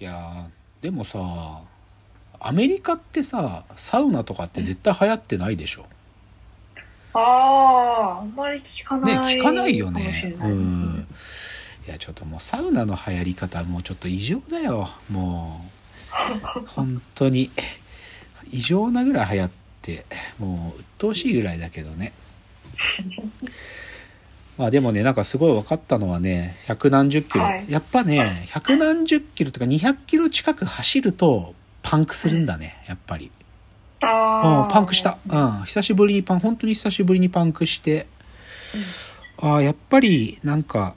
いやーでもさアメリカってさサウナとかって絶対流行ってないでしょ、ああ、あんまり聞かない。ね聞かないよね。れないですうん。いやちょっともうサウナの流行り方もうちょっと異常だよ。もう 本当に。異常なぐらい流行ってもう鬱陶しいぐらいだけどね まあでもねなんかすごい分かったのはね百何十キロ、はい。やっぱね百何十キロとか200キロ近く走るとパンクするんだねやっぱり、ああ、うん、パンクした、うん、久しぶりにパン本当に久しぶりにパンクして。ああやっぱりなんか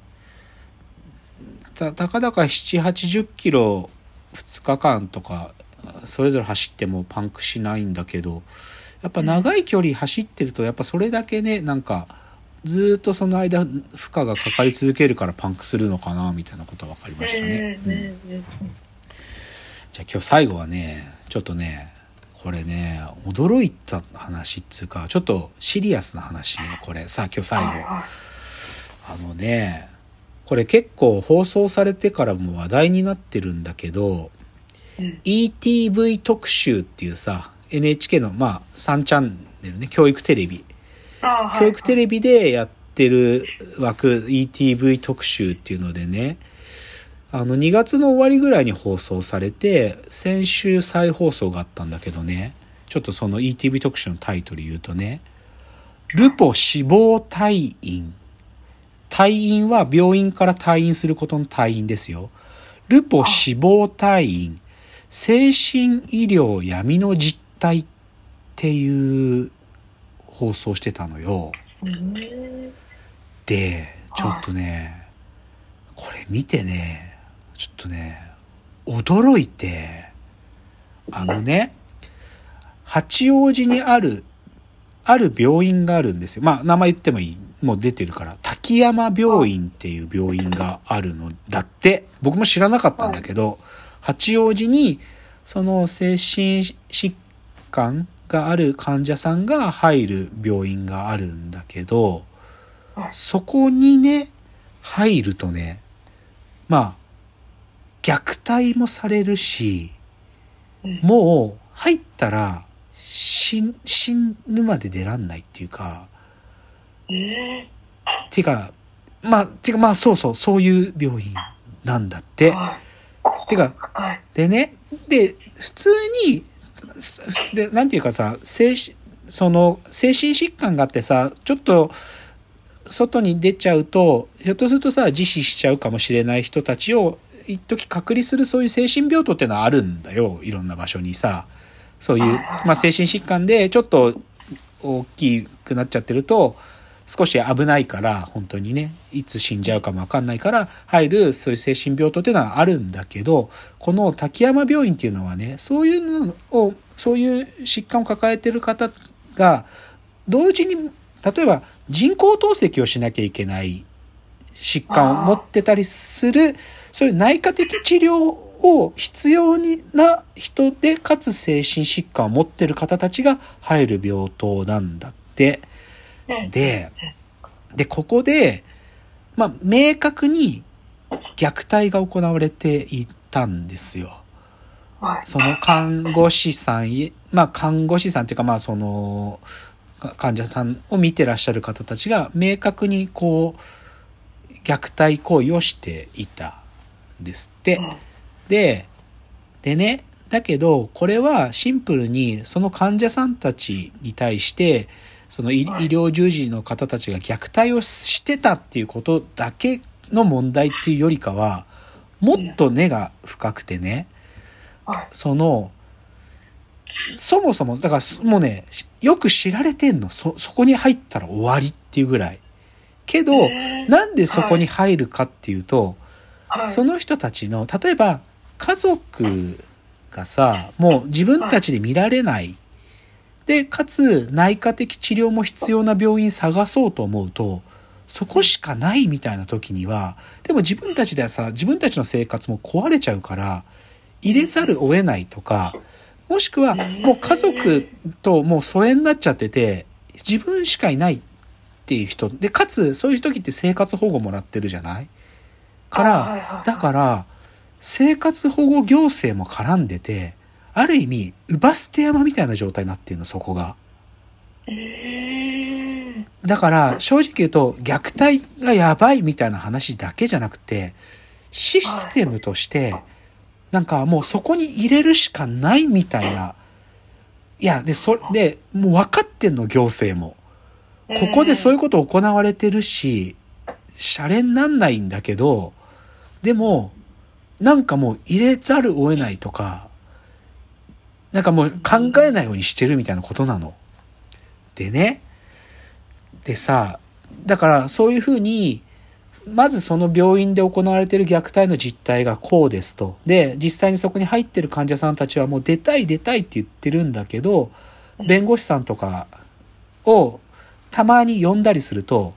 たたかだか780キロ2日間とかそれぞれ走ってもパンクしないんだけどやっぱ長い距離走ってるとやっぱそれだけねなんかずーっとその間負荷がかかり続けるからパンクするのかなみたいなことが分かりましたね。じゃあ今日最後はねちょっとねこれね驚いた話っつうかちょっとシリアスな話ねこれさあ今日最後。あのね、これ結構放送されてからも話題になってるんだけど、うん ETV 特集っていうさ、NHK の、まあ、3チャンネルね、教育テレビ。教育テレビでやってる枠、ETV 特集っていうのでね、あの、2月の終わりぐらいに放送されて、先週再放送があったんだけどね、ちょっとその ETV 特集のタイトル言うとね、ルポ死亡退院。退院は病院から退院することの退院ですよ。ルポ死亡退院。精神医療闇の実態っていう放送してたのよ。で、ちょっとね、これ見てね、ちょっとね、驚いて、あのね、八王子にある、ある病院があるんですよ。まあ、名前言ってもいい。もう出てるから。滝山病院っていう病院があるのだって。僕も知らなかったんだけど、八王子に、その精神疾患がある患者さんが入る病院があるんだけど、そこにね、入るとね、まあ、虐待もされるし、うん。もう入ったら死ぬまで出らんないっていうか、えてか、まあ、てかまあそうそう、そういう病院なんだっーて。はい。てか、はいでね、で、普通に、すで、なんていうかさ、精神、その、精神疾患があってさ、ちょっと、外に出ちゃうと、ひょっとするとさ、自死しちゃうかもしれない人たちを、一時隔離するそういう精神病棟ってのはあるんだよ。いろんな場所にさ。そういう、まあ、精神疾患でちょっと大きくなっちゃってると、少し危ないから、本当にね、いつ死んじゃうかもわかんないから、入るそういう精神病棟っていうのはあるんだけど、この滝山病院っていうのはね、そういうのを、そういう疾患を抱えてる方が、同時に、例えば人工透析をしなきゃいけない疾患を持ってたりする、そういう内科的治療を必要にな人で、かつ精神疾患を持ってる方たちが入る病棟なんだって。で、で、ここで、まあ、明確に虐待が行われていたんですよ。はいその看護師さんへ、まあ看護師さんっていうかまあそのか患者さんを見てらっしゃる方たちが明確にこう虐待行為をしていたんですって。で、でね、だけどこれはシンプルにその患者さんたちに対してその医療従事の方たちが虐待をしてたっていうことだけの問題っていうよりかはもっと根が深くてね、はいその、そもそも、だからもうね、よく知られてんの。そ、そこに入ったら終わりっていうぐらい。けど、えーなんでそこに入るかっていうと、はいその人たちの、例えば、家族がさ、もう自分たちで見られない。で、かつ内科的治療も必要な病院探そうと思うと、そこしかないみたいな時には、でも自分たちではさ、自分たちの生活も壊れちゃうから、入れざるを得ないとか、もしくはもう家族ともう疎遠になっちゃってて、自分しかいないっていう人。で、かつそういう時って生活保護もらってるじゃない？から、だから、生活保護行政も絡んでて、ある意味、ウバステ山みたいな状態になってるの、そこが。だから、正直言うと、虐待がやばいみたいな話だけじゃなくて、システムとして、なんかもうそこに入れるしかないみたいな。いや、で、それで、もう分かってんの、行政も。ここでそういうこと行われてるし、シャレになんないんだけど、でも、なんかもう入れざるを得ないとか、なんかもう考えないようにしてるみたいなことなの。でね、でさ、だからそういうふうに、まずその病院で行われている虐待の実態がこうですと。で、実際にそこに入ってる患者さんたちはもう出たい出たいって言ってるんだけど、弁護士さんとかをたまに呼んだりすると、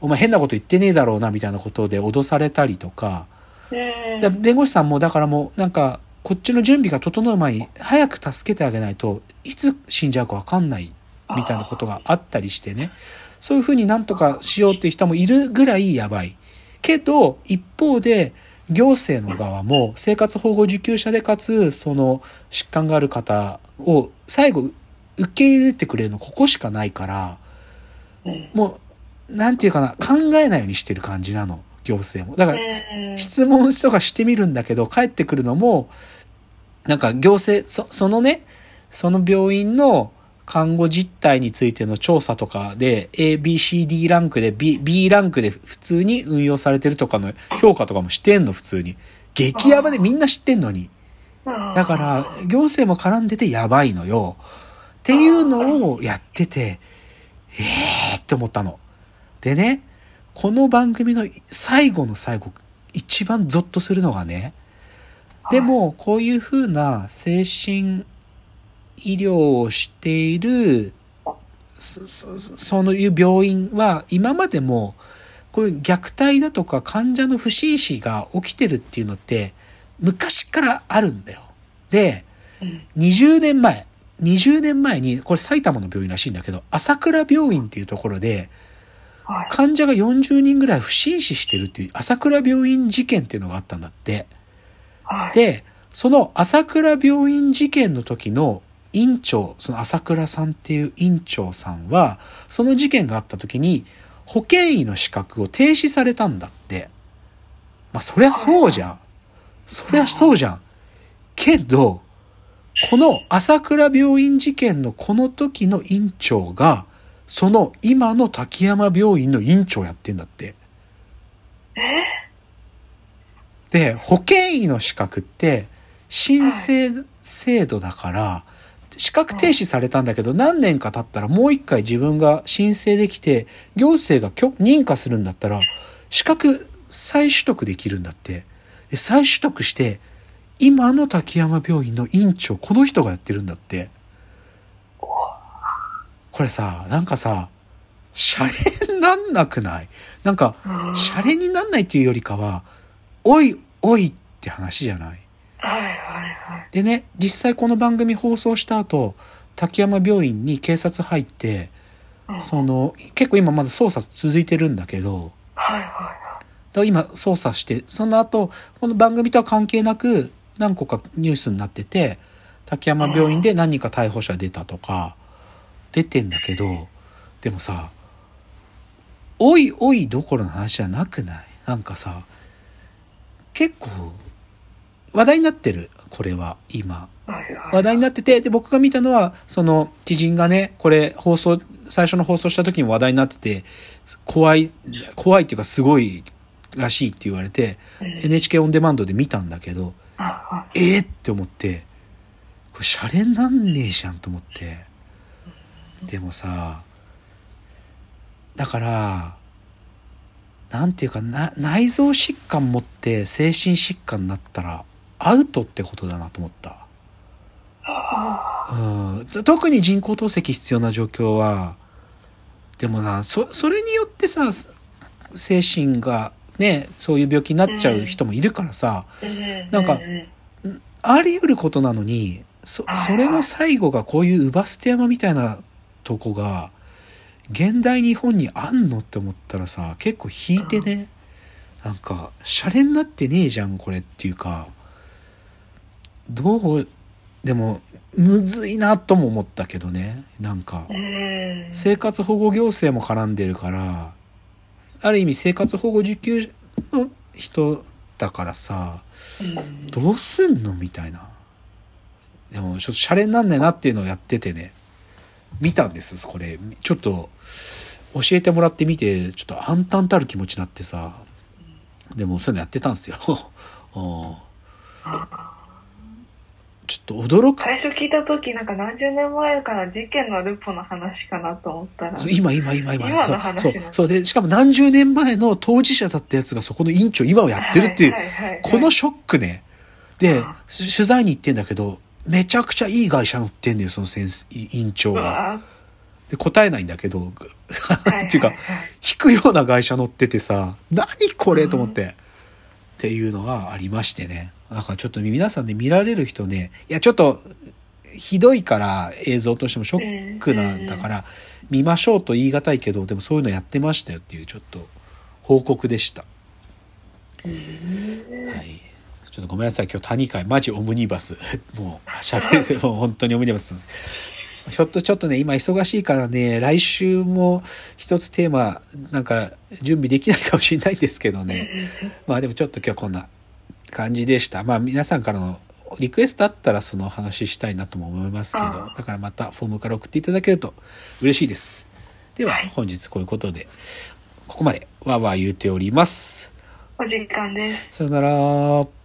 お前変なこと言ってねえだろうなみたいなことで脅されたりとか、うん。で弁護士さんもだからもうなんかこっちの準備が整う前に早く助けてあげないといつ死んじゃうかわかんないみたいなことがあったりしてねそういうふうになんとかしようっていう人もいるぐらいやばい。けど一方で行政の側も生活保護受給者でかつその疾患がある方を最後受け入れてくれるのここしかないからうん。もうなんていうかな考えないようにしてる感じなの行政も。だからうん質問とかしてみるんだけど、帰ってくるのも、なんか行政、そそのね、その病院の看護実態についての調査とかで、A、B、C、D ランクで B、B ランクで普通に運用されてるとかの評価とかもしてんの、普通に。激ヤバでみんな知ってんのに。だから、行政も絡んでてやばいのよ。っていうのをやってて、えーって思ったの。でね、この番組の最後の最後、一番ゾッとするのがね、でも、こういうふうな精神医療をしている、そそそのいう病院は、今までも、こういう虐待だとか患者の不審死が起きてるっていうのって、昔からあるんだよ。で、うん20年前、20年前に、これ埼玉の病院らしいんだけど、朝倉病院っていうところで、はい。患者が40人ぐらい不審死してるっていう朝倉病院事件っていうのがあったんだって。はい。で、その朝倉病院事件の時の院長、その朝倉さんっていう院長さんは、その事件があった時に保健医の資格を停止されたんだって。まあそりゃそうじゃん。そりゃそうじゃん。けど、この朝倉病院事件のこの時の院長が、その今の滝山病院の院長やってんだって。で、保健医の資格って申請制度だから、資格停止されたんだけど、何年か経ったらもう一回自分が申請できて、行政が認可するんだったら、資格再取得できるんだって。で、再取得して、今の滝山病院の院長、この人がやってるんだって。これさ、なんかさ、シャレになんなくない？なんか、うんシャレになんないっていうよりかは、おいおいって話じゃない？はいはいはい。でね、実際この番組放送した後、滝山病院に警察入って、うんその、結構今まだ捜査続いてるんだけど、はいはだから今捜査して、その後、この番組とは関係なく何個かニュースになってて、滝山病院で何人か逮捕者出たとか、出てんだけど、でもさ、おいおいどころの話じゃなくない？なんかさ、結構、話題になってる、これは、今。話題になってて、で、僕が見たのは、その、知人がね、これ、放送、最初の放送した時に話題になってて、怖い、怖いっていうかすごいらしいって言われて、うん NHK オンデマンドで見たんだけど、はええって思って、これシャレになんねえじゃんと思って。でもさ、だから、なんていうかな、内臓疾患持って精神疾患になったらアウトってことだなと思った。うん、特に人工透析必要な状況は、でもな、そ、それによってさ、精神がね、そういう病気になっちゃう人もいるからさ、い。なんかあり得ることなのに、そ、それの最後がこういうウバステ山みたいなとこが、現代日本にあんのって思ったらさ、結構引いてね、なんか、シャレになってねえじゃん、これっていうか、どうでもむずいなとも思ったけどね。なんかうん。生活保護行政も絡んでるからある意味生活保護受給の人だからさうん。どうすんのみたいな。でもちょっとシャレになんねえなっていうのをやっててね見たんですこれ。ちょっと教えてもらってみてちょっと暗淡たる気持ちになってさ。でもそういうのやってたんですよ。うん。ちょっと驚く。最初聞いた時なんか何十年前から事件のルポの話かなと思ったら。今今今今。今のそう話そう。そう。でしかも何十年前の当事者だったやつがそこの院長今をやってるっていう、このショックね。で取材に行ってんだけどめちゃくちゃいい会社乗ってんのよその先生院長うがわで答えないんだけどっていうか引くような会社乗っててさ何これと思って、っていうのがありましてね。だからちょっと皆さんね見られる人ねいやちょっとひどいから映像としてもショックなんだから見ましょうと言い難いけどでもそういうのやってましたよっていうちょっと報告でした。はい。ちょっとごめんなさい。今日谷会、マジオムニバス。もう、しゃべる、もう本当にオムニバスなんです。ひょっとちょっとね、今忙しいからね、来週も一つテーマ、なんか準備できないかもしれないんですけどね。まあでもちょっと今日こんな感じでした。まあ皆さんからのリクエストあったらその話したいなとも思いますけど、あだからまたフォームから送っていただけると嬉しいです。でははい本日こういうことで、ここまでわーわー言うております。お時間です。さよなら。